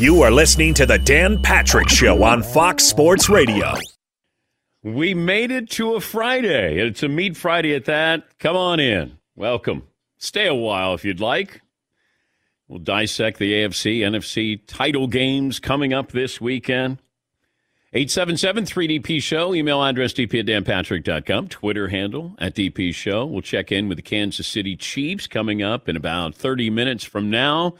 You are listening to the Dan Patrick Show on Fox Sports Radio. We made it to a Friday. It's a meat Friday at that. Come on in. Welcome. Stay a while if you'd like. We'll dissect the AFC, NFC title games coming up this weekend. 877 3DP Show, email address dp at danpatrick.com, Twitter handle at DP Show. We'll check in with the Kansas City Chiefs coming up in about 30 minutes from now.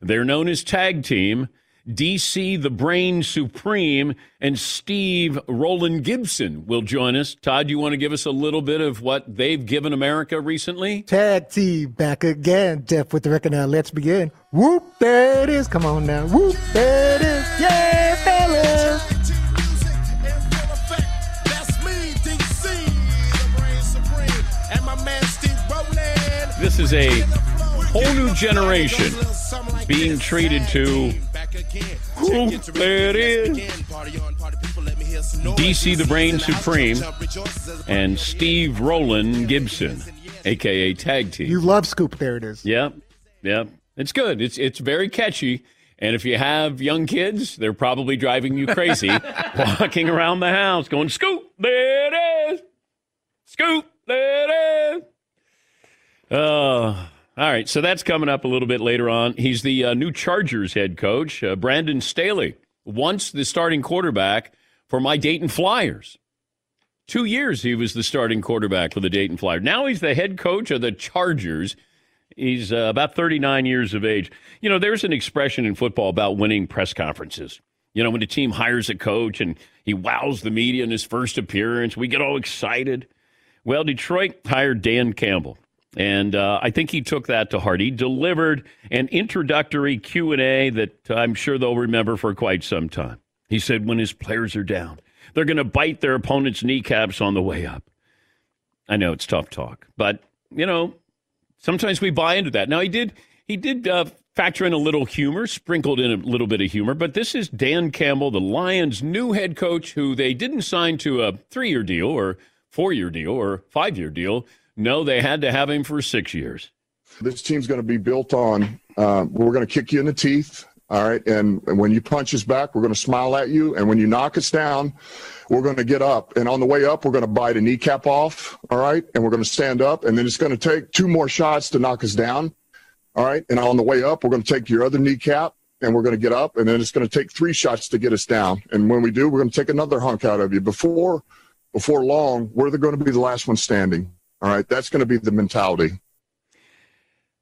They're known as Tag Team. DC the Brain Supreme and Steve Roland Gibson will join us. Todd, you want to give us a little bit of what they've given America recently? Tag team back again. Jeff with the record now. Let's begin. Whoop, there it is. Come on now. Whoop, there it is. Yeah, fellas. This is a whole new generation being treated to who there it is. DC the Brain Supreme and Steve Roland Gibson, aka Tag Team. You love Scoop. There it is. Yep, yep. It's good. It's it's very catchy. And if you have young kids, they're probably driving you crazy, walking around the house going, "Scoop, there it is, Scoop, there it is." Uh, all right, so that's coming up a little bit later on. He's the uh, new Chargers head coach, uh, Brandon Staley, once the starting quarterback for my Dayton Flyers. Two years he was the starting quarterback for the Dayton Flyers. Now he's the head coach of the Chargers. He's uh, about 39 years of age. You know, there's an expression in football about winning press conferences. You know, when a team hires a coach and he wows the media in his first appearance, we get all excited. Well, Detroit hired Dan Campbell and uh, I think he took that to heart. He delivered an introductory Q and A that I'm sure they'll remember for quite some time. He said, "When his players are down, they're going to bite their opponent's kneecaps on the way up." I know it's tough talk, but you know, sometimes we buy into that. Now he did. He did uh, factor in a little humor, sprinkled in a little bit of humor. But this is Dan Campbell, the Lions' new head coach, who they didn't sign to a three-year deal or four-year deal or five-year deal no, they had to have him for six years. This team's going to be built on uh, we're going to kick you in the teeth All right. And, when you punch us back, we're going to smile at you. And when you knock us down, we're going to get up. And on the way up, we're going to bite a kneecap off. All right. And we're going to stand up. And then it's going to take two more shots to knock us down. All right. And on the way up, we're going to take your other kneecap and we're going to get up. And then it's going to take three shots to get us down. And when we do, we're going to take another hunk out of you. Before, before long, we're going to be the last one standing. All right. That's going to be the mentality.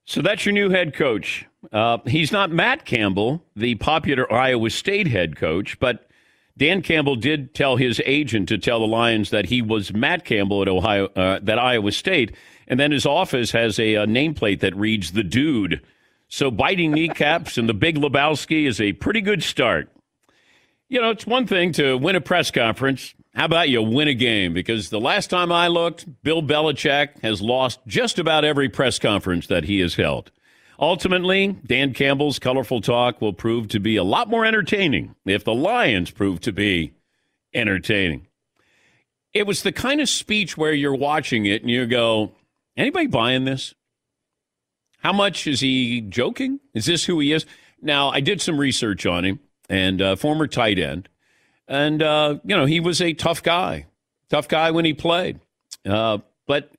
So that's your new head coach. Uh, he's not Matt Campbell, the popular Iowa State head coach, but Dan Campbell did tell his agent to tell the Lions that he was Matt Campbell at Ohio, uh, that Iowa State, and then his office has a, a nameplate that reads "the Dude." So biting kneecaps and the Big Lebowski is a pretty good start. You know, it's one thing to win a press conference. How about you win a game? Because the last time I looked, Bill Belichick has lost just about every press conference that he has held. Ultimately, Dan Campbell's colorful talk will prove to be a lot more entertaining if the Lions prove to be entertaining. It was the kind of speech where you're watching it and you go, anybody buying this? How much is he joking? Is this who he is? Now, I did some research on him and uh, former tight end. And, uh, you know, he was a tough guy, tough guy when he played. Uh, but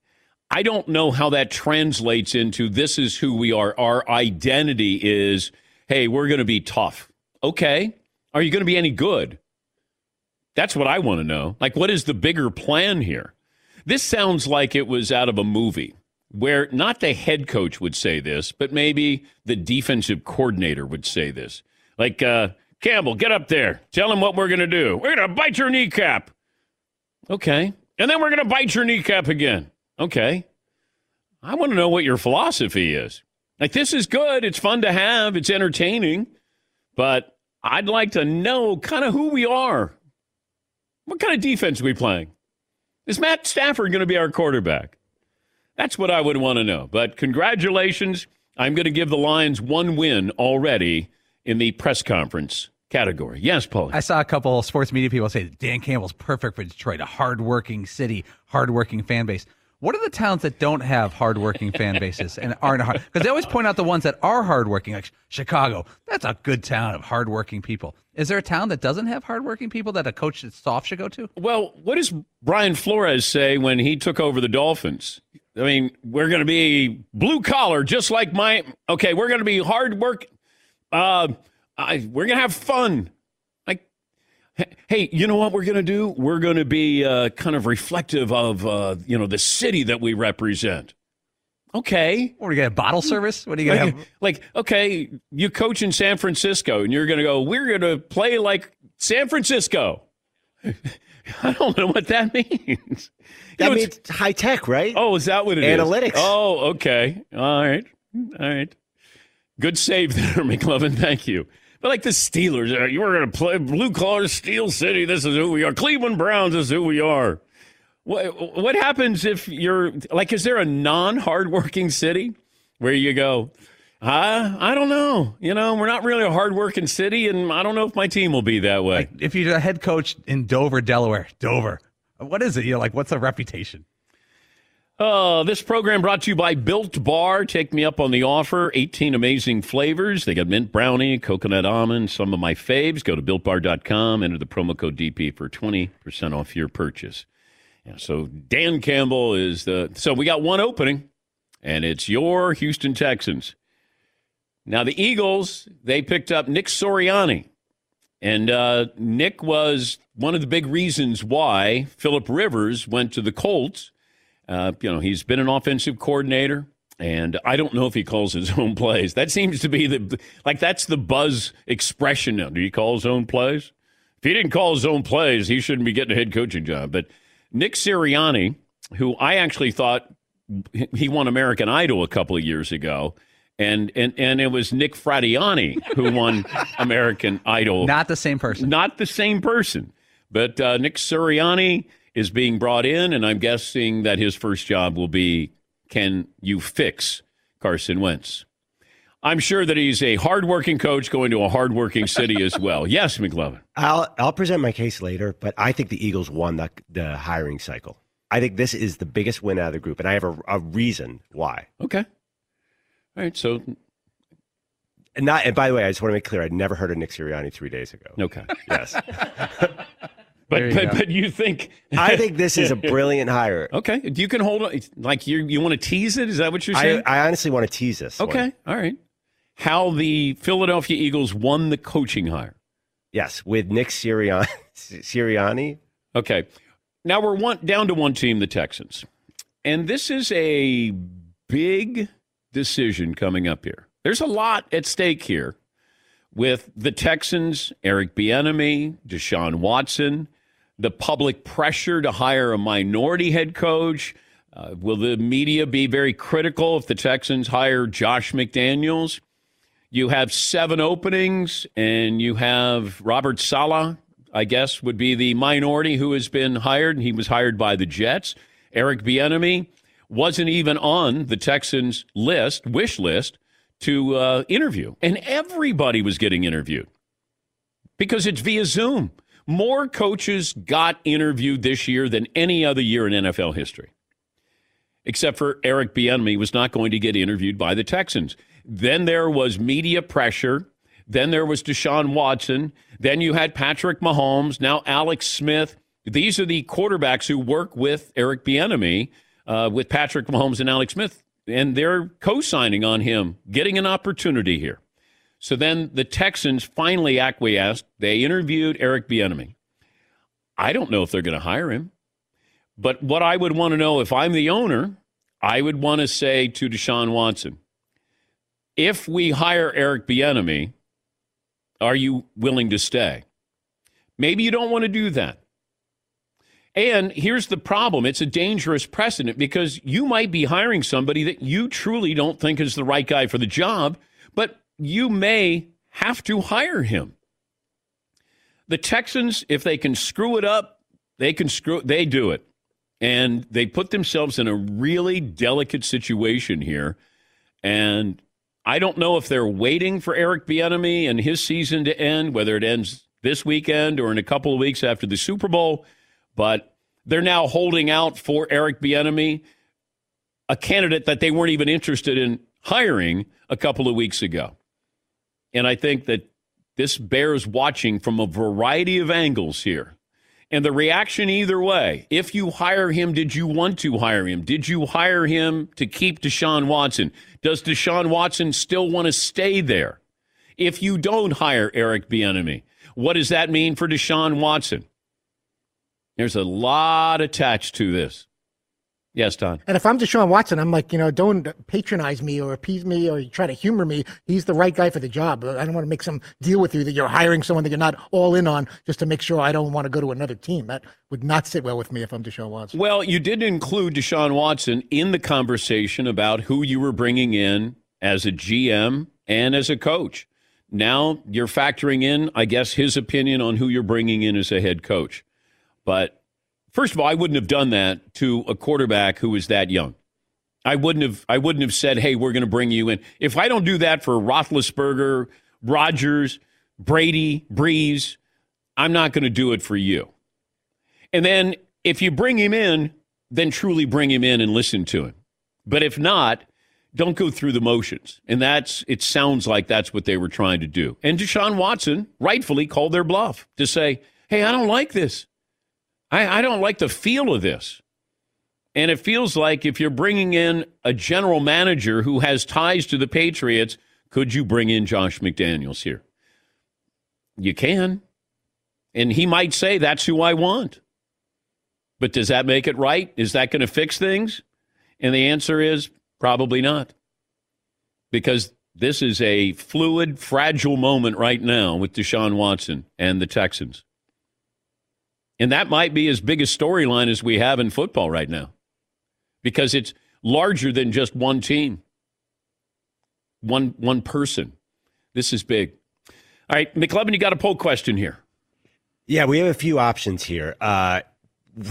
I don't know how that translates into this is who we are. Our identity is, hey, we're going to be tough. Okay. Are you going to be any good? That's what I want to know. Like, what is the bigger plan here? This sounds like it was out of a movie where not the head coach would say this, but maybe the defensive coordinator would say this. Like, uh, Campbell, get up there. Tell him what we're going to do. We're going to bite your kneecap. Okay. And then we're going to bite your kneecap again. Okay. I want to know what your philosophy is. Like, this is good. It's fun to have, it's entertaining. But I'd like to know kind of who we are. What kind of defense are we playing? Is Matt Stafford going to be our quarterback? That's what I would want to know. But congratulations. I'm going to give the Lions one win already in the press conference category. Yes, Paul. I saw a couple sports media people say Dan Campbell's perfect for Detroit, a hardworking city, hardworking fan base. What are the towns that don't have hardworking fan bases and aren't hard? Because they always point out the ones that are hardworking, like Chicago. That's a good town of hardworking people. Is there a town that doesn't have hardworking people that a coach that's soft should go to? Well, what does Brian Flores say when he took over the Dolphins? I mean, we're going to be blue collar, just like my. Okay, we're going to be hard work. Uh, I, we're going to have fun. Like, hey, you know what we're going to do? We're going to be uh, kind of reflective of, uh, you know, the city that we represent. Okay. What are you going to bottle service? What are you going to like, have? Like, okay, you coach in San Francisco and you're going to go, we're going to play like San Francisco. I don't know what that means. That you know, means high tech, right? Oh, is that what it Analytics. is? Oh, okay. All right. All right. Good save there, McLovin. Thank you. But like the Steelers, uh, you were going to play blue collar Steel City. This is who we are. Cleveland Browns is who we are. What, what happens if you're like, is there a non hardworking city where you go, I, I don't know. You know, we're not really a hardworking city, and I don't know if my team will be that way. Like if you're a head coach in Dover, Delaware, Dover, what is it? You know, like what's the reputation? Uh, this program brought to you by Built Bar. Take me up on the offer. 18 amazing flavors. They got mint brownie, coconut almond, some of my faves. Go to builtbar.com, enter the promo code DP for 20% off your purchase. Yeah, so Dan Campbell is the. So we got one opening, and it's your Houston Texans. Now, the Eagles, they picked up Nick Sirianni. And uh, Nick was one of the big reasons why Philip Rivers went to the Colts uh, you know, he's been an offensive coordinator, and I don't know if he calls his own plays. That seems to be the like that's the buzz expression now. Do you call his own plays? If he didn't call his own plays, he shouldn't be getting a head coaching job. But Nick Sirianni, who I actually thought he won American Idol a couple of years ago. And, and and it was Nick Fradiani who won American Idol. Not the same person. Not the same person. But uh, Nick Sirianni, is being brought in, and I'm guessing that his first job will be can you fix Carson Wentz? I'm sure that he's a hardworking coach going to a hardworking city as well. Yes, McLovin. I'll I'll present my case later, but I think the Eagles won the, the hiring cycle. I think this is the biggest win out of the group, and I have a, a reason why. Okay. All right. So And not. And by the way, I just want to make clear, I'd never heard of Nick Sirianni three days ago. Okay. Yes. But you but, go. but you think I think this is a brilliant hire. Okay, you can hold on. Like you you want to tease it? Is that what you're saying? I honestly want to tease this. one. okay, all right. How the Philadelphia Eagles won the coaching hire? Yes, with Nick Sirianni. Sirianni. Okay, now we're one down to one team, the Texans, and this is a big decision coming up here. There's a lot at stake here with the Texans, Eric Bieniemy, Deshaun Watson, the public pressure to hire a minority head coach. Uh, will the media be very critical if the Texans hire Josh McDaniels? You have seven openings, and you have Robert Saleh, I guess, would be the minority who has been hired. And he was hired by the Jets. Eric Bieniemy wasn't even on the Texans' list, wish list, to uh, interview, and everybody was getting interviewed because it's via Zoom. More coaches got interviewed this year than any other year in NFL history, except for Eric Bieniemy was not going to get interviewed by the Texans. Then there was media pressure. Then there was Deshaun Watson. Then you had Patrick Mahomes. Now Alex Smith. These are the quarterbacks who work with Eric Bieniemy, uh, with Patrick Mahomes and Alex Smith, and they're co-signing on him, getting an opportunity here. So then the Texans finally acquiesced. They interviewed Eric Bieniemy. I don't know if they're going to hire him, but what I would want to know if I'm the owner, I would want to say to Deshaun Watson, if we hire Eric Bieniemy, are you willing to stay? Maybe you don't want to do that. And here's the problem it's a dangerous precedent because you might be hiring somebody that you truly don't think is the right guy for the job, but you may have to hire him. The Texans, if they can screw it up, they can screw they do it. And they put themselves in a really delicate situation here. And I don't know if they're waiting for Eric Bieniemy and his season to end, whether it ends this weekend or in a couple of weeks after the Super Bowl, but they're now holding out for Eric Bieniemy, a candidate that they weren't even interested in hiring a couple of weeks ago. And I think that this bears watching from a variety of angles here. And the reaction either way, if you hire him, did you want to hire him? Did you hire him to keep Deshaun Watson? Does Deshaun Watson still want to stay there? If you don't hire Eric Bieniemy, what does that mean for Deshaun Watson? There's a lot attached to this. Yes, Don. And if I'm Deshaun Watson, I'm like, you know, don't patronize me or appease me or try to humor me. He's the right guy for the job. I don't want to make some deal with you that you're hiring someone that you're not all in on just to make sure I don't want to go to another team. That would not sit well with me if I'm Deshaun Watson. Well, you did include Deshaun Watson in the conversation about who you were bringing in as a GM and as a coach. Now you're factoring in, I guess, his opinion on who you're bringing in as a head coach. But first of all, I wouldn't have done that to a quarterback who is that young. I wouldn't have. I wouldn't have said, "Hey, we're going to bring you in." If I don't do that for Roethlisberger, Rodgers, Brady, Brees, I'm not going to do it for you. And then if you bring him in, then truly bring him in and listen to him. But if not, don't go through the motions. And that's it sounds like that's what they were trying to do. And Deshaun Watson rightfully called their bluff to say, "Hey, I don't like this. I, I don't like the feel of this." And it feels like if you're bringing in a general manager who has ties to the Patriots, could you bring in Josh McDaniels here? You can. And he might say, that's who I want. But does that make it right? Is that going to fix things? And the answer is probably not. Because this is a fluid, fragile moment right now with Deshaun Watson and the Texans. And that might be as big a storyline as we have in football right now because it's larger than just one team, one, one person. This is big. All right, McLovin, you got a poll question here. Yeah, we have a few options here. Uh,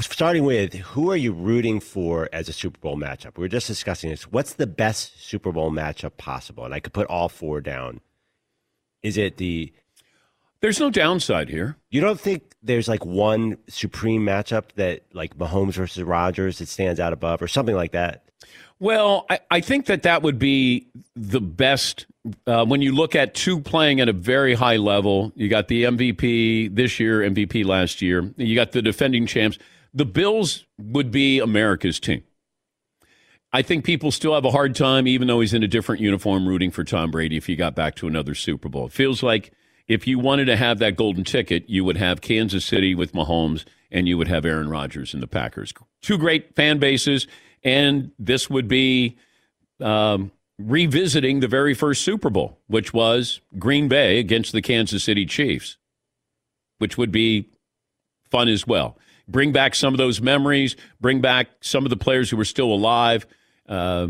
starting with who are you rooting for as a Super Bowl matchup? We were just discussing this. What's the best Super Bowl matchup possible? And I could put all four down. Is it the. There's no downside here. You don't think there's like one supreme matchup that, like Mahomes versus Rodgers that stands out above or something like that? Well, I, I think that that would be the best uh, when you look at two playing at a very high level. You got the MVP this year, MVP last year. You got the defending champs. The Bills would be America's team. I think people still have a hard time, even though he's in a different uniform, rooting for Tom Brady if he got back to another Super Bowl. It feels like if you wanted to have that golden ticket, you would have Kansas City with Mahomes and you would have Aaron Rodgers and the Packers. Two great fan bases, and this would be um, revisiting the very first Super Bowl, which was Green Bay against the Kansas City Chiefs, which would be fun as well. Bring back some of those memories, bring back some of the players who were still alive. Uh,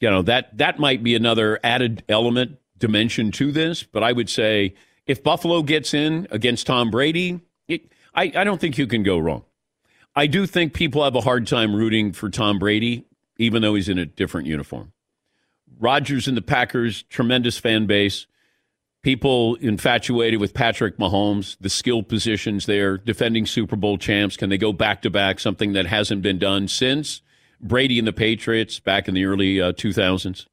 you know that that might be another added element dimension to this. But I would say if Buffalo gets in against Tom Brady, it, I, I don't think you can go wrong. I do think people have a hard time rooting for Tom Brady, even though he's in a different uniform. Rodgers and the Packers, tremendous fan base. People infatuated with Patrick Mahomes, the skill positions there, defending Super Bowl champs. Can they go back to back? Something that hasn't been done since Brady and the Patriots back in the early uh, 2000s.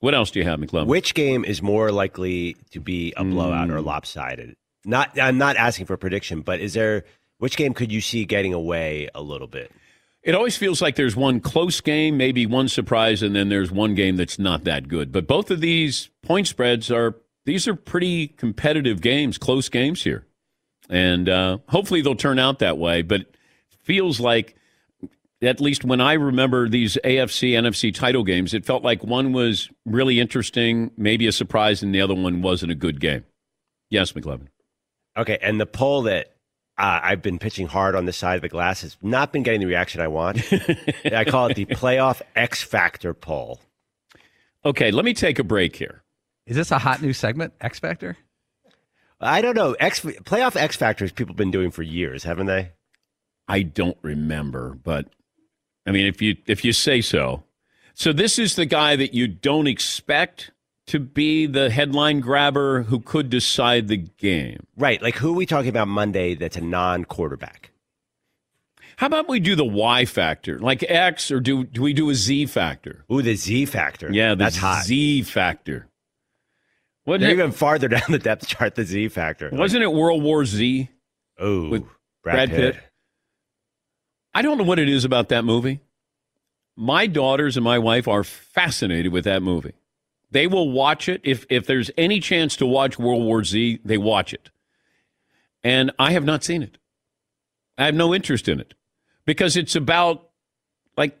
What else do you have, McClellan? Which game is more likely to be a blowout Mm. or lopsided? Not, I'm not asking for a prediction, but is there which game could you see getting away a little bit? It always feels like there's one close game, maybe one surprise, and then there's one game that's not that good. But both of these point spreads are these are pretty competitive games, close games here, and uh, hopefully they'll turn out that way. But feels like at least when I remember these AFC NFC title games, it felt like one was really interesting, maybe a surprise, and the other one wasn't a good game. Yes, McLovin. Okay, and the poll that uh, I've been pitching hard on this side of the glass has not been getting the reaction I want. I call it the playoff X Factor poll. Okay, let me take a break here. Is this a hot new segment, X Factor? I don't know. X playoff X Factors people have been doing for years, haven't they? I don't remember, but I mean, if you if you say so. So this is the guy that you don't expect to be the headline grabber who could decide the game. Right. Like who are we talking about Monday that's a non-quarterback? How about we do the Y factor, like X, or do do we do a Z factor? Ooh, the Z factor. Yeah, the that's hot. Z factor. They're even farther down the depth chart. The Z factor. wasn't it World War Z? Oh, with Brad Brad Pitt. Pitt. I don't know what it is about that movie. My daughters and my wife are fascinated with that movie. They will watch it if if there's any chance to watch World War Z, they watch it. And I have not seen it. I have no interest in it because it's about like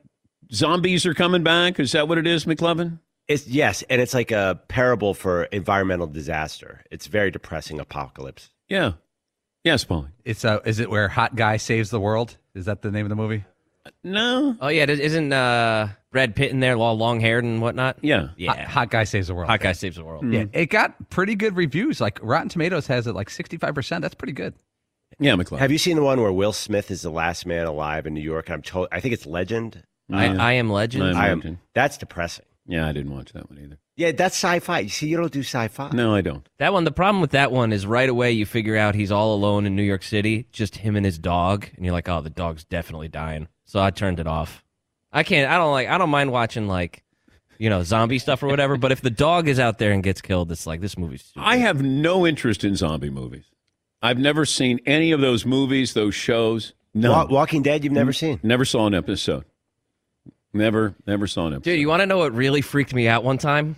zombies are coming back. Is that what it is, McLovin? It's yes, and it's like a parable for environmental disaster. It's very depressing apocalypse. Yeah. Yes, Paul. It's uh, is it where Hot Guy saves the world? Is that the name of the movie? No. Oh yeah, isn't uh, Brad Pitt in there, all long haired and whatnot? Yeah. Yeah. Hot, Hot Guy saves the world. Hot guy saves the world. Yeah, it got pretty good reviews. Like Rotten Tomatoes has it like sixty five percent. That's pretty good. Yeah, McLovin. Have you seen the one where Will Smith is the last man alive in New York? I'm told. I think it's Legend. I, I am legend. I am I am. Legend. That's depressing. Yeah, I didn't watch that one either. Yeah, that's sci-fi. You see, you don't do sci-fi. No, I don't. That one, the problem with that one is right away you figure out he's all alone in New York City, just him and his dog, and you're like, oh, the dog's definitely dying. So I turned it off. I can't. I don't like. I don't mind watching like, you know, zombie stuff or whatever. but if the dog is out there and gets killed, it's like this movie's. Stupid. I have no interest in zombie movies. I've never seen any of those movies, those shows. No. Wa- Walking Dead, you've never seen. Never saw an episode. Never, never saw an episode. Dude, you want to know what really freaked me out one time?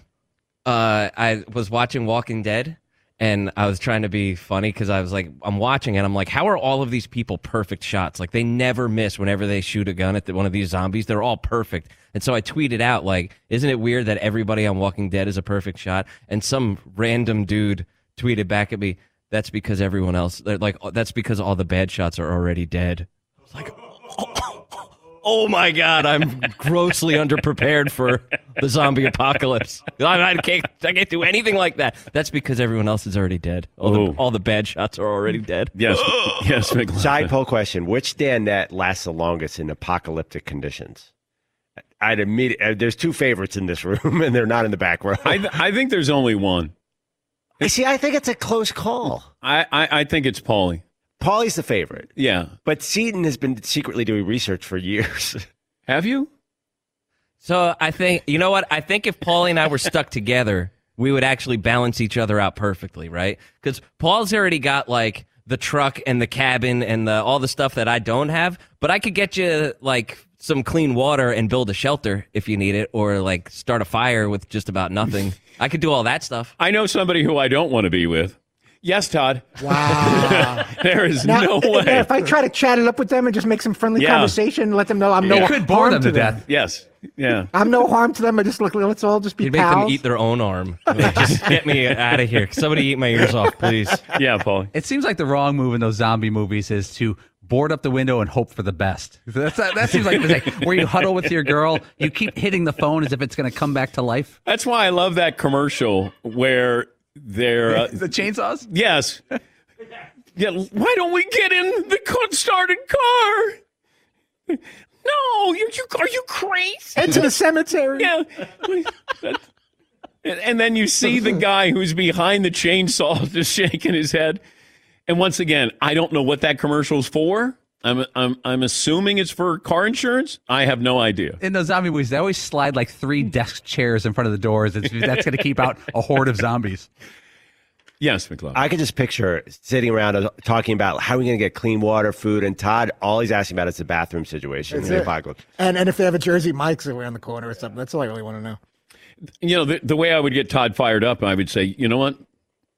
Uh, I was watching Walking Dead, and I was trying to be funny because I was like, I'm watching, and I'm like, how are all of these people perfect shots? Like they never miss whenever they shoot a gun at the, one of these zombies. They're all perfect. And so I tweeted out like, isn't it weird that everybody on Walking Dead is a perfect shot? And some random dude tweeted back at me, that's because everyone else, like, that's because all the bad shots are already dead. I was like, oh my god, I'm grossly underprepared for the zombie apocalypse. I, I can't, I can't do anything like that. That's because everyone else is already dead. All, Oh. the, all the bad shots are already dead. Yes, yes, McLovin. Side poll question: Which Danette lasts the longest in apocalyptic conditions? I'd immediate. Uh, there's two favorites in this room, and they're not in the back row. I, th- I think there's only one. You see. I think it's a close call. I, I, I think it's Paulie. Paulie's the favorite, Yeah. but Seaton has been secretly doing research for years. Have you? So I think you know what? I think if Paulie and I were stuck together, we would actually balance each other out perfectly, right? Because Paul's already got like the truck and the cabin and the, all the stuff that I don't have, but I could get you like some clean water and build a shelter if you need it, or like start a fire with just about nothing. I could do all that stuff. I know somebody who I don't want to be with. Yes, Todd. Wow. there is Now, no eh, eh, way. If I try to chat it up with them and just make some friendly Yeah. conversation, let them know I'm no Yeah. harm them to them. To death. Yes. Yeah. I'm no harm to them. I just look. Let's all just be You'd make them eat their own arm. Like, just get me out of here. Somebody eat my ears off, please. Yeah, Paul. It seems like the wrong move in those zombie movies is to board up the window and hope for the best. That's, that, that seems like, like where you huddle with your girl, you keep hitting the phone as if it's going to come back to life. That's why I love that commercial where they're uh, the chainsaws. Yes. Yeah. Why don't we get in the cut started car? No, you, you are you crazy? Head to the cemetery. Yeah. And, and then you see the guy who's behind the chainsaw just shaking his head. And once again, I don't know what that commercial's for. I'm I'm I'm assuming it's for car insurance. I have no idea. In those zombie movies, they always slide like three desk chairs in front of the doors. It's, that's going to keep out a horde of zombies. Yes, McLeod. I could just picture sitting around uh, talking about how are we going to get clean water, food, and Todd. All he's asking about is the bathroom situation in the apocalypse. And and if they have a Jersey Mike's around the corner or something, that's all I really want to know. You know, the, the way I would get Todd fired up, I would say, you know what?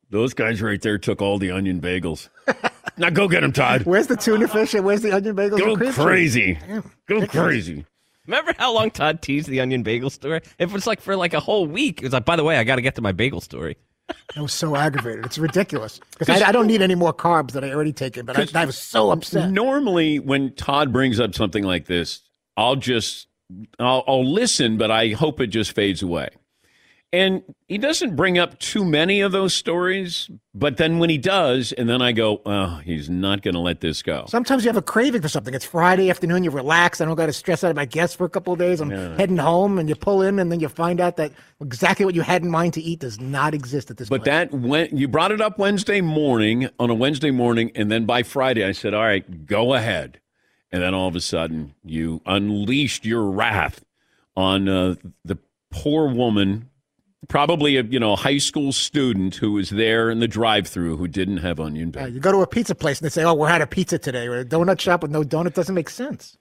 Those guys right there took all the onion bagels. now go get them, Todd. Where's the tuna fish and where's the onion bagels? Go and crazy. Damn. Go crazy. Remember how long Todd teased the onion bagel story? It was like for like a whole week. It was like, by the way, I got to get to my bagel story. I was so aggravated. It's ridiculous because I, I don't need any more carbs that I already taken. But I, I was so upset. Normally, when Todd brings up something like this, I'll just I'll, I'll listen, but I hope it just fades away. And he doesn't bring up too many of those stories, but then when he does, and then I go, oh, he's not going to let this go. Sometimes you have a craving for something. It's Friday afternoon. You relax. I don't got to stress out about guests for a couple of days. I'm Yeah. heading home, and you pull in, and then you find out that exactly what you had in mind to eat does not exist at this point. But place. that when you brought it up Wednesday morning on a Wednesday morning, and then by Friday I said, "All right, go ahead," and then all of a sudden you unleashed your wrath on uh, the poor woman, probably a you know high school student who was there in the drive-through who didn't have onion bagels. you go to a pizza place and they say, "Oh, we're had a pizza today," or a donut shop with no donut doesn't make sense.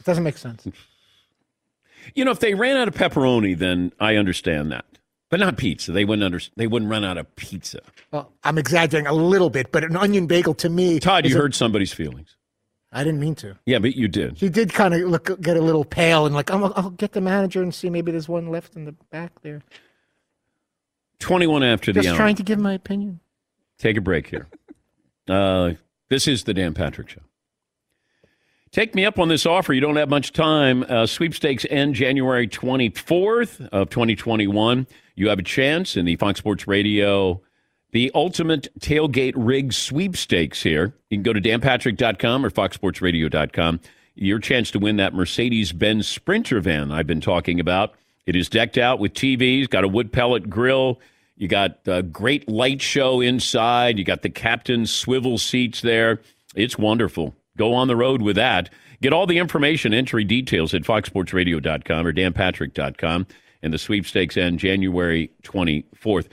It doesn't make sense. You know, if they ran out of pepperoni, then I understand that, but not pizza. They wouldn't under, They wouldn't run out of pizza. Well, I'm exaggerating a little bit, but an onion bagel to me. Todd, you a- hurt somebody's feelings. I didn't mean to. Yeah, but you did. She did kind of look get a little pale and like, "Oh, I'll, I'll get the manager and see maybe there's one left in the back there. Twenty-one after the Just hour. trying to give my opinion. Take a break here. Uh, this is the Dan Patrick Show. Take me up on this offer. You don't have much time. Uh, sweepstakes end January 24th of 2021. You have a chance in the Fox Sports Radio, the ultimate tailgate rig sweepstakes here. You can go to danpatrick.com or foxsportsradio.com. Your chance to win that Mercedes-Benz Sprinter van I've been talking about. It is decked out with TVs, got a wood pellet grill. You got a great light show inside. You got the captain's swivel seats there. It's wonderful. Go on the road with that. Get all the information, entry details at foxsportsradio.com or danpatrick.com. And the sweepstakes end January 24th.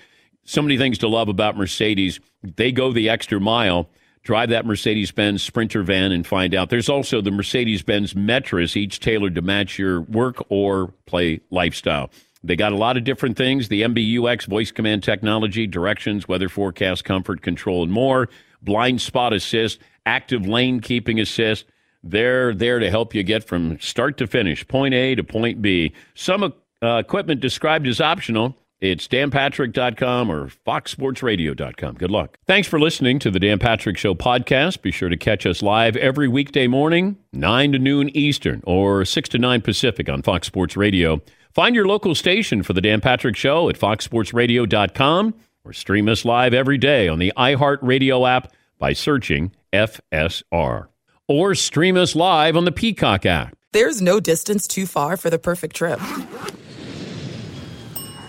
So many things to love about Mercedes. They go the extra mile. Drive that Mercedes Benz Sprinter van and find out. There's also the Mercedes Benz Metris, each tailored to match your work or play lifestyle. They got a lot of different things the MBUX voice command technology, directions, weather forecast, comfort control, and more. Blind spot assist, active lane keeping assist. They're there to help you get from start to finish, point A to point B. Some uh, equipment described as optional. It's danpatrick.com or foxsportsradio.com. Good luck. Thanks for listening to the Dan Patrick Show podcast. Be sure to catch us live every weekday morning, 9 to noon Eastern or 6 to 9 Pacific on Fox Sports Radio. Find your local station for the Dan Patrick Show at foxsportsradio.com or stream us live every day on the iHeartRadio app by searching FSR. Or stream us live on the Peacock app. There's no distance too far for the perfect trip.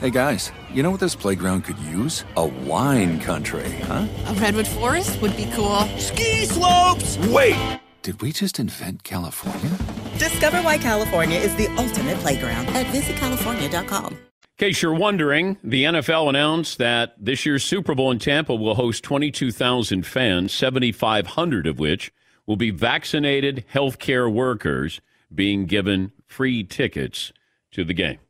Hey guys, you know what this playground could use? A wine country, huh? A redwood forest would be cool. Ski slopes! Wait! Did we just invent California? Discover why California is the ultimate playground at visitcalifornia.com. In case you're wondering, the NFL announced that this year's Super Bowl in Tampa will host 22,000 fans, 7,500 of which will be vaccinated healthcare workers being given free tickets to the game.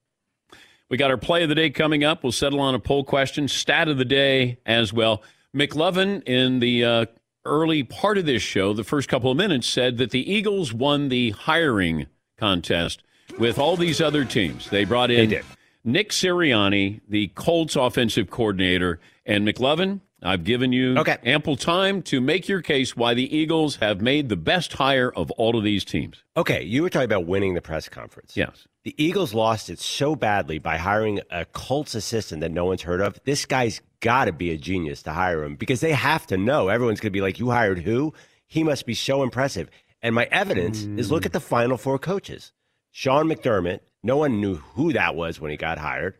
We got our play of the day coming up. We'll settle on a poll question, stat of the day as well. McLovin, in the uh, early part of this show, the first couple of minutes, said that the Eagles won the hiring contest with all these other teams. They brought in Nick Sirianni, the Colts offensive coordinator, and McLovin. I've given you Okay. ample time to make your case why the Eagles have made the best hire of all of these teams. Okay, you were talking about winning the press conference. Yes. The Eagles lost it so badly by hiring a Colts assistant that no one's heard of. This guy's got to be a genius to hire him because they have to know. Everyone's going to be like, You hired who? He must be so impressive. And my evidence is look hmm. at the final four coaches Sean McDermott. No one knew who that was when he got hired.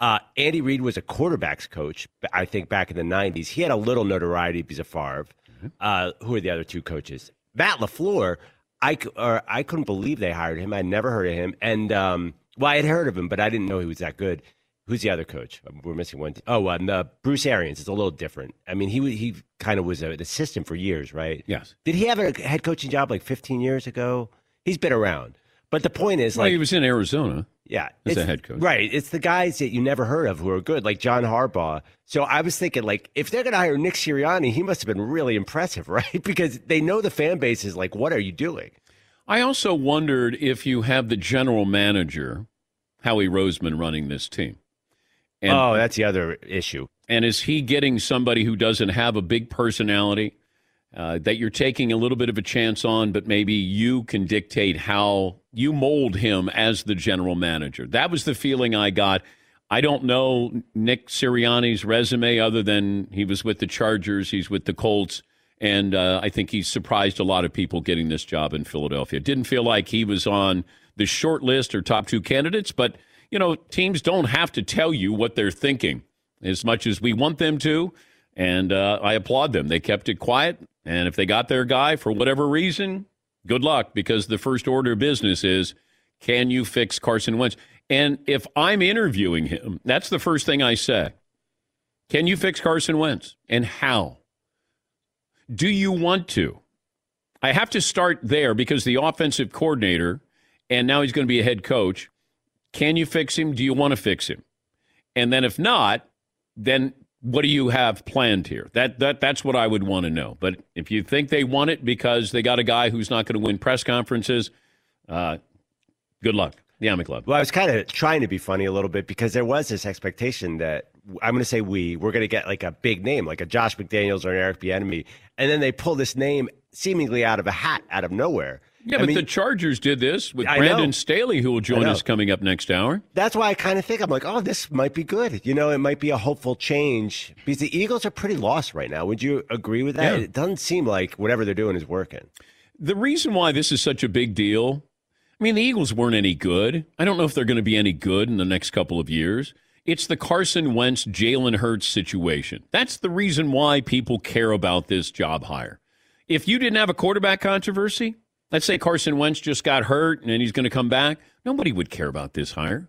Uh, Andy Reid was a quarterbacks coach, I think, back in the 90s. He had a little notoriety because of Favre. Uh, who are the other two coaches? Matt LaFleur, I, or I couldn't believe they hired him. I'd never heard of him. And, um, well, I had heard of him, but I didn't know he was that good. Who's the other coach? Um, We're missing one. Oh, um, uh, Bruce Arians. It's a little different. I mean, he he kind of was an assistant for years, right? Yes. Did he have a head coaching job like 15 years ago? He's been around. But the point is, Well, like, he was in Arizona. Yeah, as a head coach. Right. It's the guys that you never heard of who are good, like John Harbaugh. So I was thinking, like, if they're going to hire Nick Sirianni, he must have been really impressive, right? Because they know the fan base is like, what are you doing? I also wondered if you have the general manager, Howie Roseman, running this team. And, oh, that's the other issue. And is he getting somebody who doesn't have a big personality uh, that you're taking a little bit of a chance on, but maybe you can dictate how you mold him as the general manager? That was the feeling I got. I don't know Nick Sirianni's resume other than he was with the Chargers, he's with the Colts, and uh, I think he's surprised a lot of people getting this job in Philadelphia. Didn't feel like he was on the short list or top two candidates, but you know, teams don't have to tell you what they're thinking as much as we want them to. And uh, I applaud them. They kept it quiet. And if they got their guy for whatever reason, good luck because the first order of business is can you fix Carson Wentz? And if I'm interviewing him, that's the first thing I say. Can you fix Carson Wentz? And how? Do you want to? I have to start there because the offensive coordinator, and now he's going to be a head coach. Can you fix him? Do you want to fix him? And then if not, then what do you have planned here? That that that's what I would want to know. But if you think they want it because they got a guy who's not going to win press conferences, uh, Good luck. Yeah, McLeod. Well, I was kind of trying to be funny a little bit because there was this expectation that I'm going to say we we're going to get like a big name, like a Josh McDaniels or an Eric Bieniemy, and then they pull this name seemingly out of a hat, out of nowhere. Yeah, I but mean, the Chargers did this with I Brandon know. Staley, who will join us coming up next hour. That's why I kind of think I'm like, oh, this might be good. You know, it might be a hopeful change because the Eagles are pretty lost right now. Would you agree with that? Yeah. It doesn't seem like whatever they're doing is working. The reason why this is such a big deal, I mean, the Eagles weren't any good. I don't know if they're going to be any good in the next couple of years. It's the Carson Wentz, Jalen Hurts situation. That's the reason why people care about this job hire. If you didn't have a quarterback controversy, let's say Carson Wentz just got hurt and he's going to come back, nobody would care about this hire.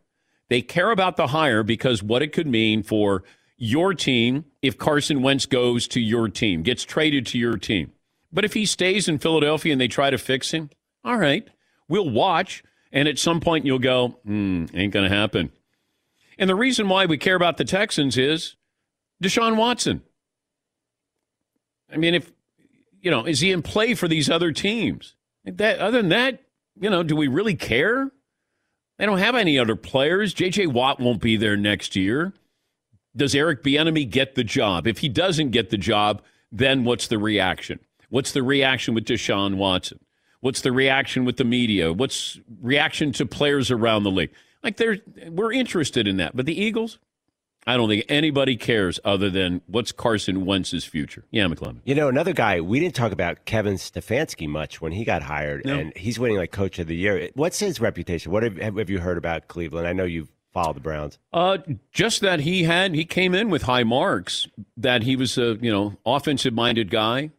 They care about the hire because what it could mean for your team if Carson Wentz goes to your team, gets traded to your team. But if he stays in Philadelphia and they try to fix him, all right, we'll watch. And at some point you'll go, hmm, ain't going to happen. And the reason why we care about the Texans is Deshaun Watson. I mean, if, you know, is he in play for these other teams? That, other than that, you know, do we really care? They don't have any other players. J.J. Watt won't be there next year. Does Eric Bieniemy get the job? If he doesn't get the job, then what's the reaction? What's the reaction with Deshaun Watson? What's the reaction with the media? What's reaction to players around the league? Like they're we're interested in that. But the Eagles, I don't think anybody cares other than what's Carson Wentz's future. Yeah, McLovin. You know, another guy, we didn't talk about Kevin Stefanski much when he got hired, No. and he's winning like coach of the year. What's his reputation? What have, have you heard about Cleveland? I know you've followed the Browns. Uh, just that he had he came in with high marks. That he was a you know offensive minded guy.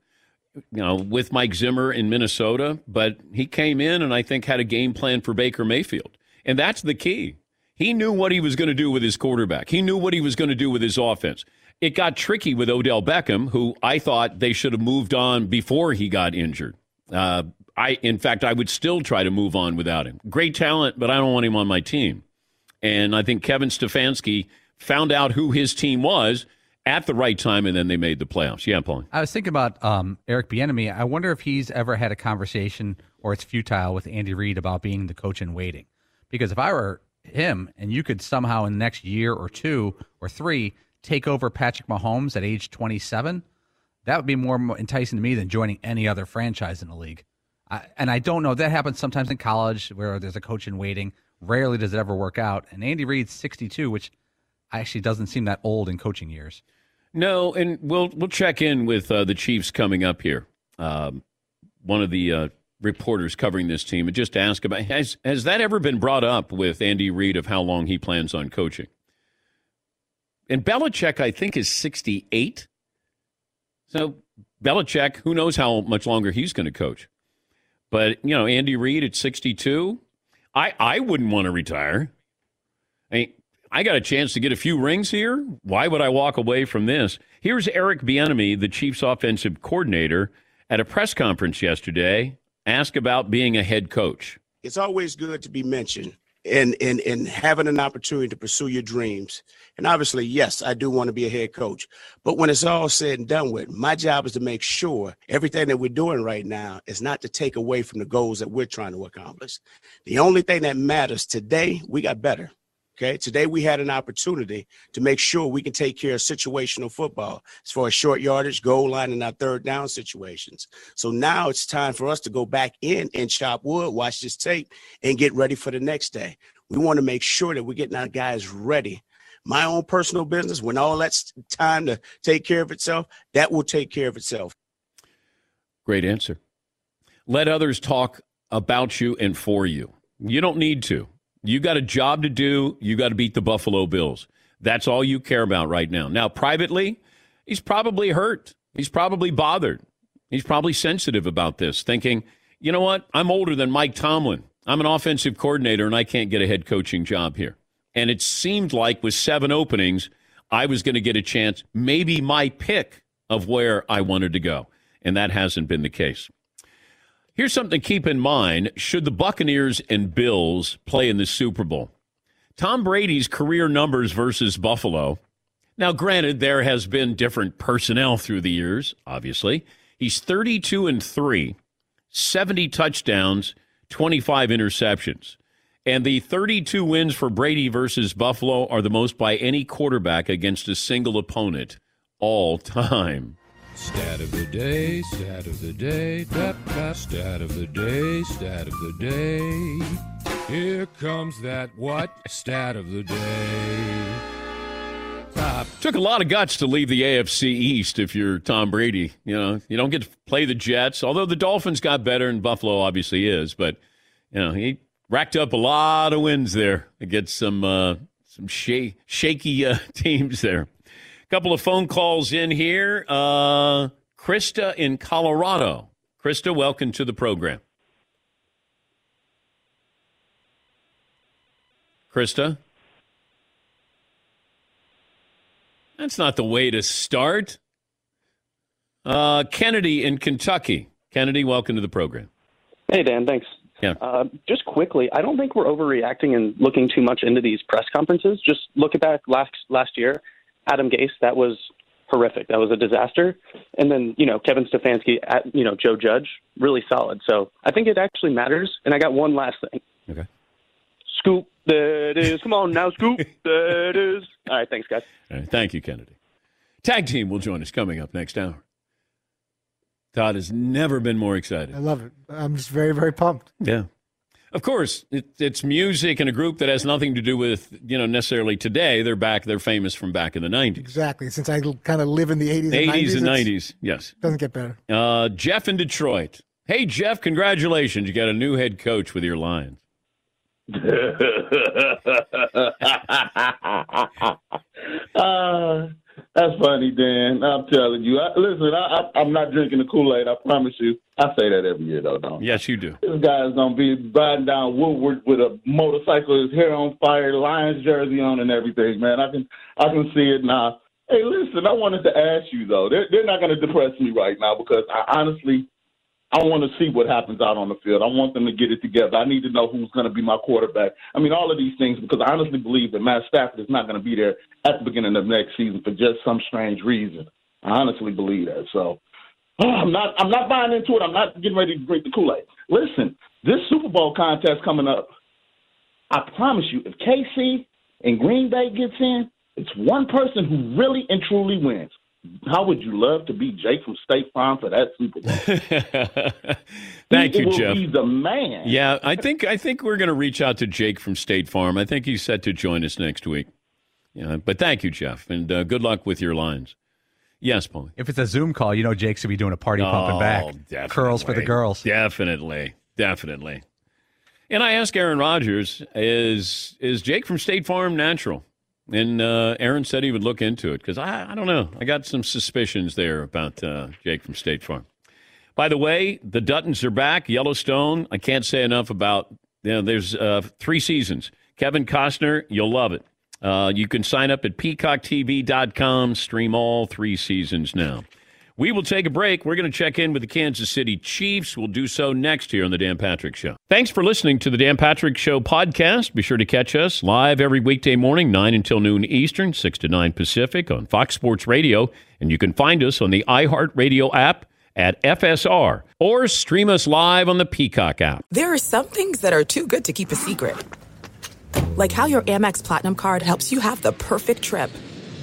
You know, with Mike Zimmer in Minnesota, but he came in and I think had a game plan for Baker Mayfield, and that's the key. He knew what he was going to do with his quarterback. He knew what he was going to do with his offense. It got tricky with Odell Beckham, who I thought they should have moved on before he got injured. Uh, I, in fact, I would still try to move on without him. Great talent, but I don't want him on my team. And I think Kevin Stefanski found out who his team was at the right time, and then they made the playoffs. Yeah, Paul. I was thinking about um, Eric Bieniemy. I wonder if he's ever had a conversation, or it's futile, with Andy Reid about being the coach in waiting. Because if I were him, and you could somehow in the next year or two or three take over Patrick Mahomes at age 27, that would be more enticing to me than joining any other franchise in the league. I, and I don't know. That happens sometimes in college where there's a coach in waiting. Rarely does it ever work out. And Andy Reid's 62, which actually doesn't seem that old in coaching years. No, and we'll we'll check in with uh, the Chiefs coming up here. Um, one of the uh, reporters covering this team and just ask about has has that ever been brought up with Andy Reid of how long he plans on coaching? And Belichick, I think, is sixty eight. So Belichick, who knows how much longer he's going to coach? But you know, Andy Reid at sixty two, I I wouldn't want to retire. I mean, I got a chance to get a few rings here. Why would I walk away from this? Here's Eric Bieniemy, the Chiefs' offensive coordinator, at a press conference yesterday. Ask about being a head coach. it's always good to be mentioned and and and having an opportunity to pursue your dreams. And obviously, yes, I do want to be a head coach. But when it's all said and done with, my job is to make sure everything that we're doing right now is not to take away from the goals that we're trying to accomplish. The only thing that matters today, we got better. Okay. Today we had an opportunity to make sure we can take care of situational football as far as short yardage, goal line, and our third down situations. So now it's time for us to go back in and chop wood, watch this tape, and get ready for the next day. We want to make sure that we're getting our guys ready. My own personal business, when all that's time to take care of itself, that will take care of itself. Great answer. Let others talk about you and for you. You don't need to. You got a job to do. You got to beat the Buffalo Bills. That's all you care about right now. Now, privately, he's probably hurt. He's probably bothered. He's probably sensitive about this, thinking, you know what? I'm older than Mike Tomlin. I'm an offensive coordinator and I can't get a head coaching job here. And it seemed like with seven openings, I was going to get a chance, maybe my pick of where I wanted to go. And that hasn't been the case. Here's something to keep in mind should the Buccaneers and Bills play in the Super Bowl. Tom Brady's career numbers versus Buffalo. Now, granted, there has been different personnel through the years, obviously. He's 32 and 3, 70 touchdowns, 25 interceptions. And the 32 wins for Brady versus Buffalo are the most by any quarterback against a single opponent all time. Stat of the day, stat of the day, dap, dap, stat of the day, stat of the day. Here comes that what? Stat of the day. Took a lot of guts to leave the AFC East if you're Tom Brady. You know, you don't get to play the Jets, although the Dolphins got better and Buffalo obviously is, but you know, he racked up a lot of wins there against some uh, some sh- shaky uh, teams there. Couple of phone calls in here. Uh, Krista in Colorado. Krista, welcome to the program. Krista? That's not the way to start. Uh, Kennedy in Kentucky. Kennedy, welcome to the program. Hey, Dan, thanks. Yeah. Uh, just quickly, I don't think we're overreacting and looking too much into these press conferences. Just look at that last last year, Adam Gase. That was horrific. That was a disaster. And then you know Kevin Stefanski, at, you know Joe Judge, really solid. So I think it actually matters. And I got one last thing. Okay. Scoop. There it is. Come on now, Scoop. There it is. All right. Thanks, guys. All right, thank you, Kennedy. Tag team will join us coming up next hour. Todd has never been more excited. I love it. I'm just very, very pumped. Yeah. Of course, it, it's music and a group that has nothing to do with, you know, necessarily today. They're back, they're famous from back in the 90s. Exactly. Since I kind of live in the 80s and 80s 90s. and 90s, yes. Doesn't get better. Uh, Jeff in Detroit. Hey, Jeff, congratulations. You got a new head coach with your Lions. uh, that's funny, Dan. I'm telling you. I, listen, I, I, I'm not drinking the Kool Aid. I promise you. I say that every year, though. Don't Yes, you do. This guy's gonna be riding down Woodward with a motorcycle, his hair on fire, Lions jersey on, and everything. Man, I can, I can see it now. Hey, listen, I wanted to ask you though. They're, they're not gonna depress me right now because I honestly, I want to see what happens out on the field. I want them to get it together. I need to know who's going to be my quarterback. I mean, all of these things because I honestly believe that Matt Stafford is not going to be there at the beginning of next season for just some strange reason. I honestly believe that. So I'm not. I'm not buying into it. I'm not getting ready to drink the Kool Aid. Listen, this Super Bowl contest coming up. I promise you, if KC and Green Bay gets in, it's one person who really and truly wins. How would you love to be Jake from State Farm for that Super Bowl? Thank he you, will Jeff. Be the man. Yeah, I think I think we're going to reach out to Jake from State Farm. I think he's set to join us next week. Yeah, but thank you, Jeff, and uh, good luck with your lines. Yes, Paul. If it's a Zoom call, you know Jake's gonna be doing a party pumping Oh, back. definitely. Curls for the girls. Definitely, definitely. And I ask Aaron Rodgers, "Is is Jake from State Farm natural?" And uh, Aaron said he would look into it because I, I don't know. I got some suspicions there about uh, Jake from State Farm. By the way, the Duttons are back. Yellowstone. I can't say enough about. You know, there's uh, three seasons. Kevin Costner, you'll love it. Uh, you can sign up at peacocktv.com. Stream all three seasons now. We will take a break. We're going to check in with the Kansas City Chiefs. We'll do so next here on the Dan Patrick Show. Thanks for listening to the Dan Patrick Show podcast. Be sure to catch us live every weekday morning, 9 until noon Eastern, 6 to 9 Pacific on Fox Sports Radio. And you can find us on the iHeartRadio app at FSR or stream us live on the Peacock app. There are some things that are too good to keep a secret. Like how your Amex Platinum card helps you have the perfect trip.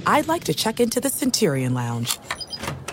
I'd like to check into the Centurion Lounge.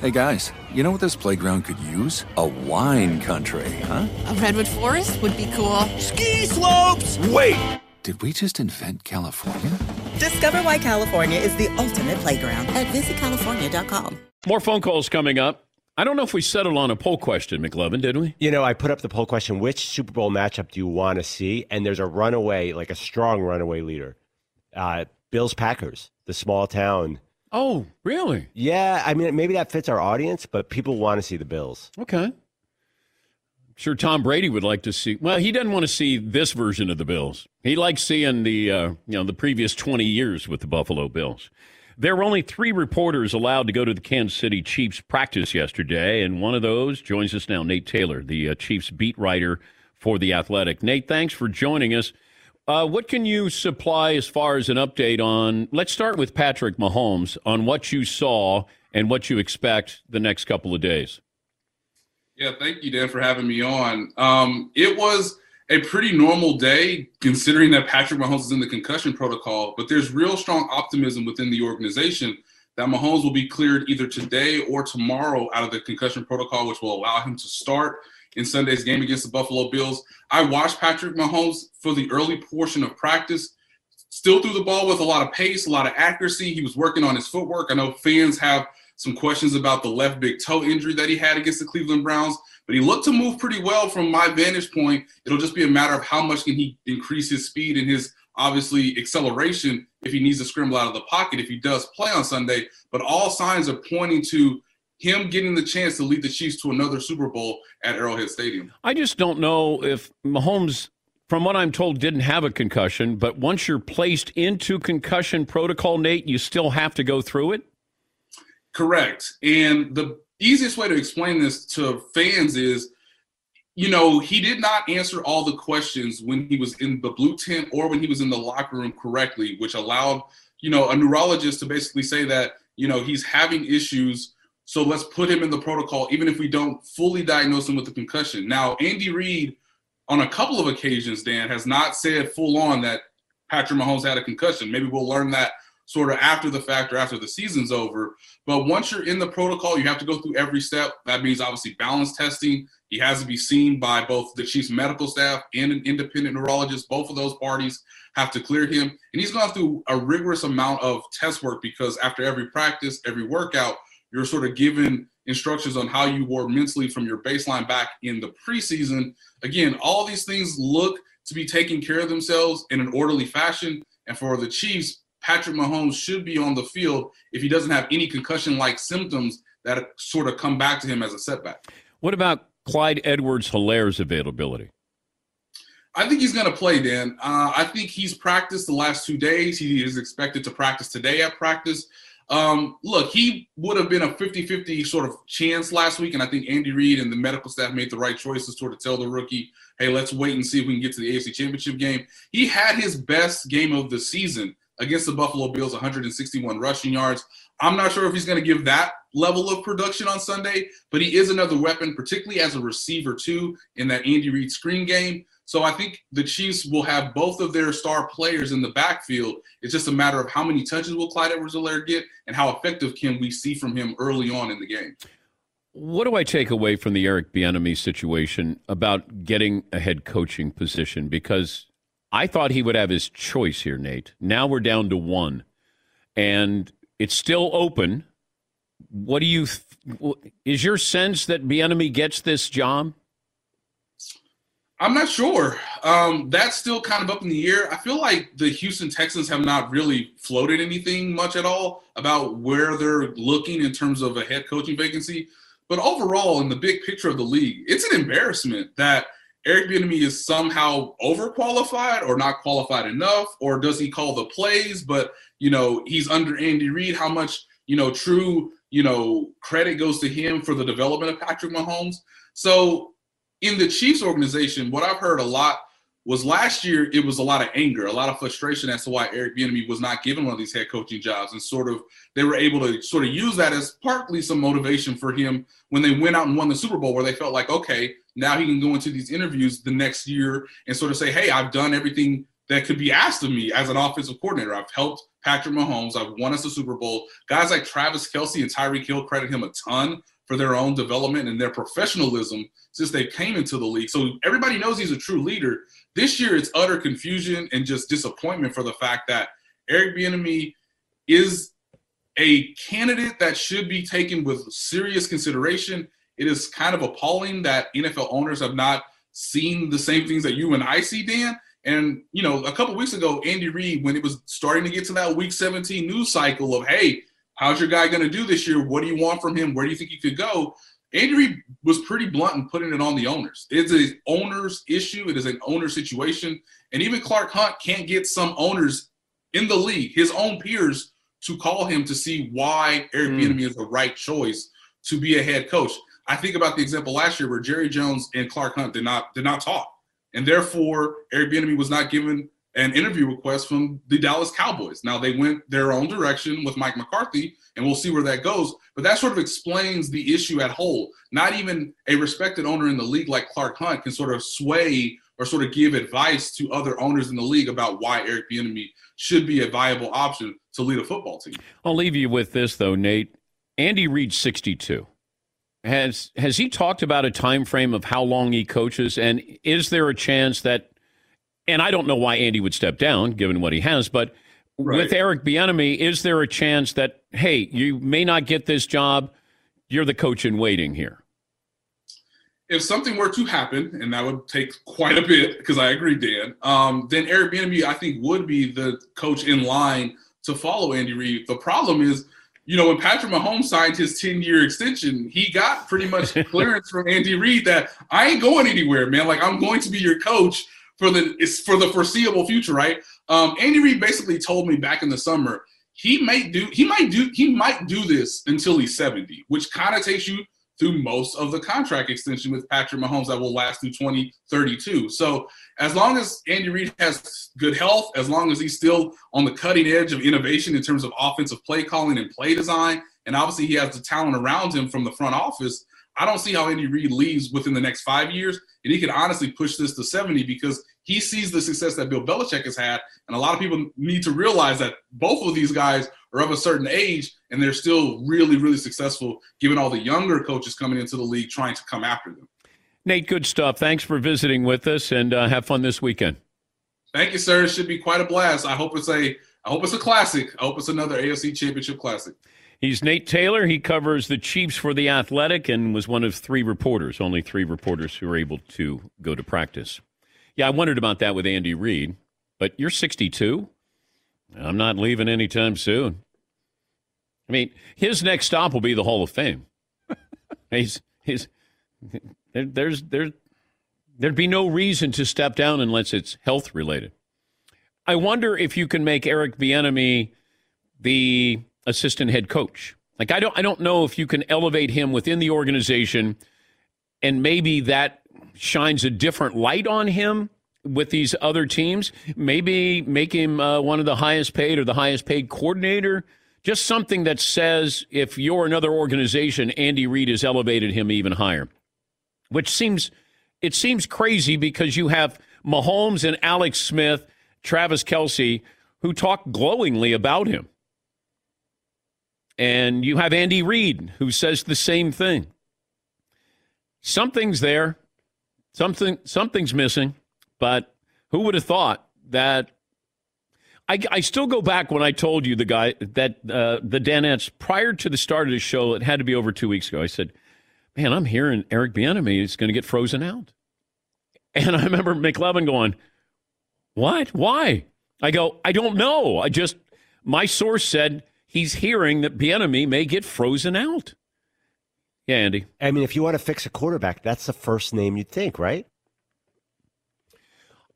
Hey guys, you know what this playground could use? A wine country, huh? A redwood forest would be cool. Ski slopes! Wait! Did we just invent California? Discover why California is the ultimate playground at visitcalifornia.com. More phone calls coming up. I don't know if we settled on a poll question, McLovin, did we? You know, I put up the poll question which Super Bowl matchup do you want to see? And there's a runaway, like a strong runaway leader. Uh, Bills Packers, the small town. Oh, really? Yeah, I mean, maybe that fits our audience, but people want to see the Bills. Okay. I'm sure Tom Brady would like to see. Well, he doesn't want to see this version of the Bills. He likes seeing the uh, you know the previous 20 years with the Buffalo Bills. There were only three reporters allowed to go to the Kansas City Chiefs practice yesterday, and one of those joins us now, Nate Taylor, the uh, Chiefs beat writer for the Athletic. Nate, thanks for joining us. Uh, what can you supply as far as an update on? Let's start with Patrick Mahomes on what you saw and what you expect the next couple of days. Yeah, thank you, Dan, for having me on. Um, it was a pretty normal day considering that Patrick Mahomes is in the concussion protocol, but there's real strong optimism within the organization that Mahomes will be cleared either today or tomorrow out of the concussion protocol, which will allow him to start in Sunday's game against the Buffalo Bills. I watched Patrick Mahomes for the early portion of practice. Still threw the ball with a lot of pace, a lot of accuracy. He was working on his footwork. I know fans have some questions about the left big toe injury that he had against the Cleveland Browns, but he looked to move pretty well from my vantage point. It'll just be a matter of how much can he increase his speed and his obviously acceleration if he needs to scramble out of the pocket if he does play on Sunday. But all signs are pointing to him getting the chance to lead the Chiefs to another Super Bowl at Arrowhead Stadium. I just don't know if Mahomes, from what I'm told, didn't have a concussion, but once you're placed into concussion protocol, Nate, you still have to go through it? Correct. And the easiest way to explain this to fans is you know, he did not answer all the questions when he was in the blue tent or when he was in the locker room correctly, which allowed, you know, a neurologist to basically say that, you know, he's having issues. So let's put him in the protocol, even if we don't fully diagnose him with a concussion. Now, Andy Reid, on a couple of occasions, Dan, has not said full on that Patrick Mahomes had a concussion. Maybe we'll learn that sort of after the fact or after the season's over. But once you're in the protocol, you have to go through every step. That means obviously balance testing. He has to be seen by both the Chiefs medical staff and an independent neurologist. Both of those parties have to clear him. And he's gone through a rigorous amount of test work because after every practice, every workout, you're sort of given instructions on how you were mentally from your baseline back in the preseason. Again, all these things look to be taking care of themselves in an orderly fashion. And for the Chiefs, Patrick Mahomes should be on the field if he doesn't have any concussion like symptoms that sort of come back to him as a setback. What about Clyde Edwards-Helaire's availability? I think he's going to play, Dan. Uh, I think he's practiced the last two days. He is expected to practice today at practice. Um, look, he would have been a 50 50 sort of chance last week. And I think Andy Reid and the medical staff made the right choice to sort of tell the rookie, hey, let's wait and see if we can get to the AFC Championship game. He had his best game of the season against the Buffalo Bills, 161 rushing yards. I'm not sure if he's going to give that level of production on Sunday, but he is another weapon, particularly as a receiver, too, in that Andy Reid screen game. So I think the Chiefs will have both of their star players in the backfield. It's just a matter of how many touches will Clyde Edwards-Helaire get and how effective can we see from him early on in the game. What do I take away from the Eric Bieniemy situation about getting a head coaching position? Because I thought he would have his choice here, Nate. Now we're down to one, and it's still open. What do you? Th- is your sense that Bieniemy gets this job? I'm not sure. Um, that's still kind of up in the air. I feel like the Houston Texans have not really floated anything much at all about where they're looking in terms of a head coaching vacancy. But overall, in the big picture of the league, it's an embarrassment that Eric Bieniemy is somehow overqualified or not qualified enough, or does he call the plays? But you know, he's under Andy Reid. How much you know true you know credit goes to him for the development of Patrick Mahomes? So in the Chiefs organization, what I've heard a lot was last year it was a lot of anger, a lot of frustration as to why Eric Bieniemy was not given one of these head coaching jobs, and sort of they were able to sort of use that as partly some motivation for him when they went out and won the Super Bowl, where they felt like, okay, now he can go into these interviews the next year and sort of say, hey, I've done everything that could be asked of me as an offensive coordinator. I've helped Patrick Mahomes. I've won us a Super Bowl. Guys like Travis Kelce and Tyreek Hill credit him a ton for their own development and their professionalism since they came into the league. So everybody knows he's a true leader. This year, it's utter confusion and just disappointment for the fact that Eric Bieniemy is a candidate that should be taken with serious consideration. It is kind of appalling that NFL owners have not seen the same things that you and I see, Dan. And you know, a couple weeks ago, Andy Reid, when it was starting to get to that Week 17 news cycle of, "Hey, how's your guy going to do this year? What do you want from him? Where do you think he could go?" Andy Reid was pretty blunt in putting it on the owners. It's an owner's issue. It is an owner situation. And even Clark Hunt can't get some owners in the league, his own peers, to call him to see why Eric mm. Bieniemy is the right choice to be a head coach. I think about the example last year where Jerry Jones and Clark Hunt did not did not talk, and therefore Eric Bieniemy was not given an interview request from the Dallas Cowboys. Now they went their own direction with Mike McCarthy, and we'll see where that goes. But that sort of explains the issue at whole. Not even a respected owner in the league like Clark Hunt can sort of sway or sort of give advice to other owners in the league about why Eric Bieniemy should be a viable option to lead a football team. I'll leave you with this though, Nate. Andy Reid 62. Has has he talked about a time frame of how long he coaches and is there a chance that and I don't know why Andy would step down given what he has, but right. with Eric Bieniemy, is there a chance that hey, you may not get this job, you're the coach in waiting here? If something were to happen, and that would take quite a bit, because I agree, Dan, um, then Eric Bieniemy, I think, would be the coach in line to follow Andy Reid. The problem is, you know, when Patrick Mahomes signed his 10 year extension, he got pretty much clearance from Andy Reid that I ain't going anywhere, man. Like, I'm going to be your coach for the it's for the foreseeable future, right? Um, Andy Reid basically told me back in the summer he might do he might do he might do this until he's 70, which kind of takes you through most of the contract extension with Patrick Mahomes that will last through 2032. So as long as Andy Reid has good health, as long as he's still on the cutting edge of innovation in terms of offensive play calling and play design, and obviously he has the talent around him from the front office, I don't see how Andy Reid leaves within the next five years. And he could honestly push this to 70 because he sees the success that Bill Belichick has had. And a lot of people need to realize that both of these guys are of a certain age and they're still really, really successful given all the younger coaches coming into the league trying to come after them. Nate, good stuff. Thanks for visiting with us and uh, have fun this weekend. Thank you, sir. It should be quite a blast. I hope it's a I hope it's a classic. I hope it's another AFC championship classic. He's Nate Taylor. He covers the Chiefs for The Athletic and was one of three reporters, only three reporters who were able to go to practice. Yeah, I wondered about that with Andy Reid, but you're 62. I'm not leaving anytime soon. I mean, his next stop will be the Hall of Fame. he's he's there, there's there there'd be no reason to step down unless it's health related. I wonder if you can make Eric Bieniemy the assistant head coach. Like I don't I don't know if you can elevate him within the organization and maybe that shines a different light on him with these other teams. Maybe make him uh, one of the highest paid or the highest paid coordinator. Just something that says if you're another organization, Andy Reid has elevated him even higher. Which seems it seems crazy because you have Mahomes and Alex Smith, Travis Kelce, who talk glowingly about him. And you have Andy Reid, who says the same thing. Something's there. Something something's missing. But who would have thought that I, I, still go back when I told you the guy that uh, the Danettes prior to the start of the show, it had to be over two weeks ago. I said, "Man, I'm hearing Eric Bieniemy is going to get frozen out." And I remember McLovin going, What? Why? I go, I don't know. I just, my source said he's hearing that Bieniemy may get frozen out. Yeah, Andy. I mean, if you want to fix a quarterback, that's the first name you'd think, right?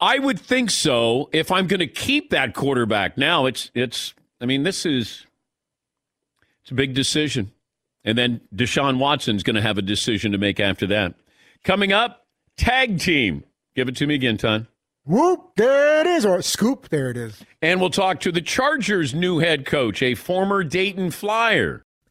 I would think so if I'm going to keep that quarterback. Now it's it's I mean this is it's a big decision. And then Deshaun Watson's going to have a decision to make after that. Coming up, tag team. Give it to me again, Ton. Whoop, there it is, or scoop, there it is. And we'll talk to the Chargers' new head coach, a former Dayton Flyer.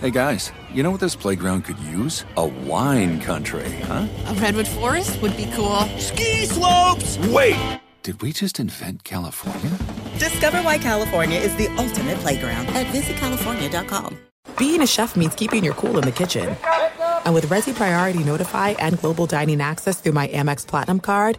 Hey guys, you know what this playground could use? A wine country, huh? A redwood forest would be cool. Ski slopes! Wait! Did we just invent California? Discover why California is the ultimate playground at visitcalifornia.com. Being a chef means keeping your cool in the kitchen. And with Resy Priority Notify and Global Dining Access through my Amex Platinum card,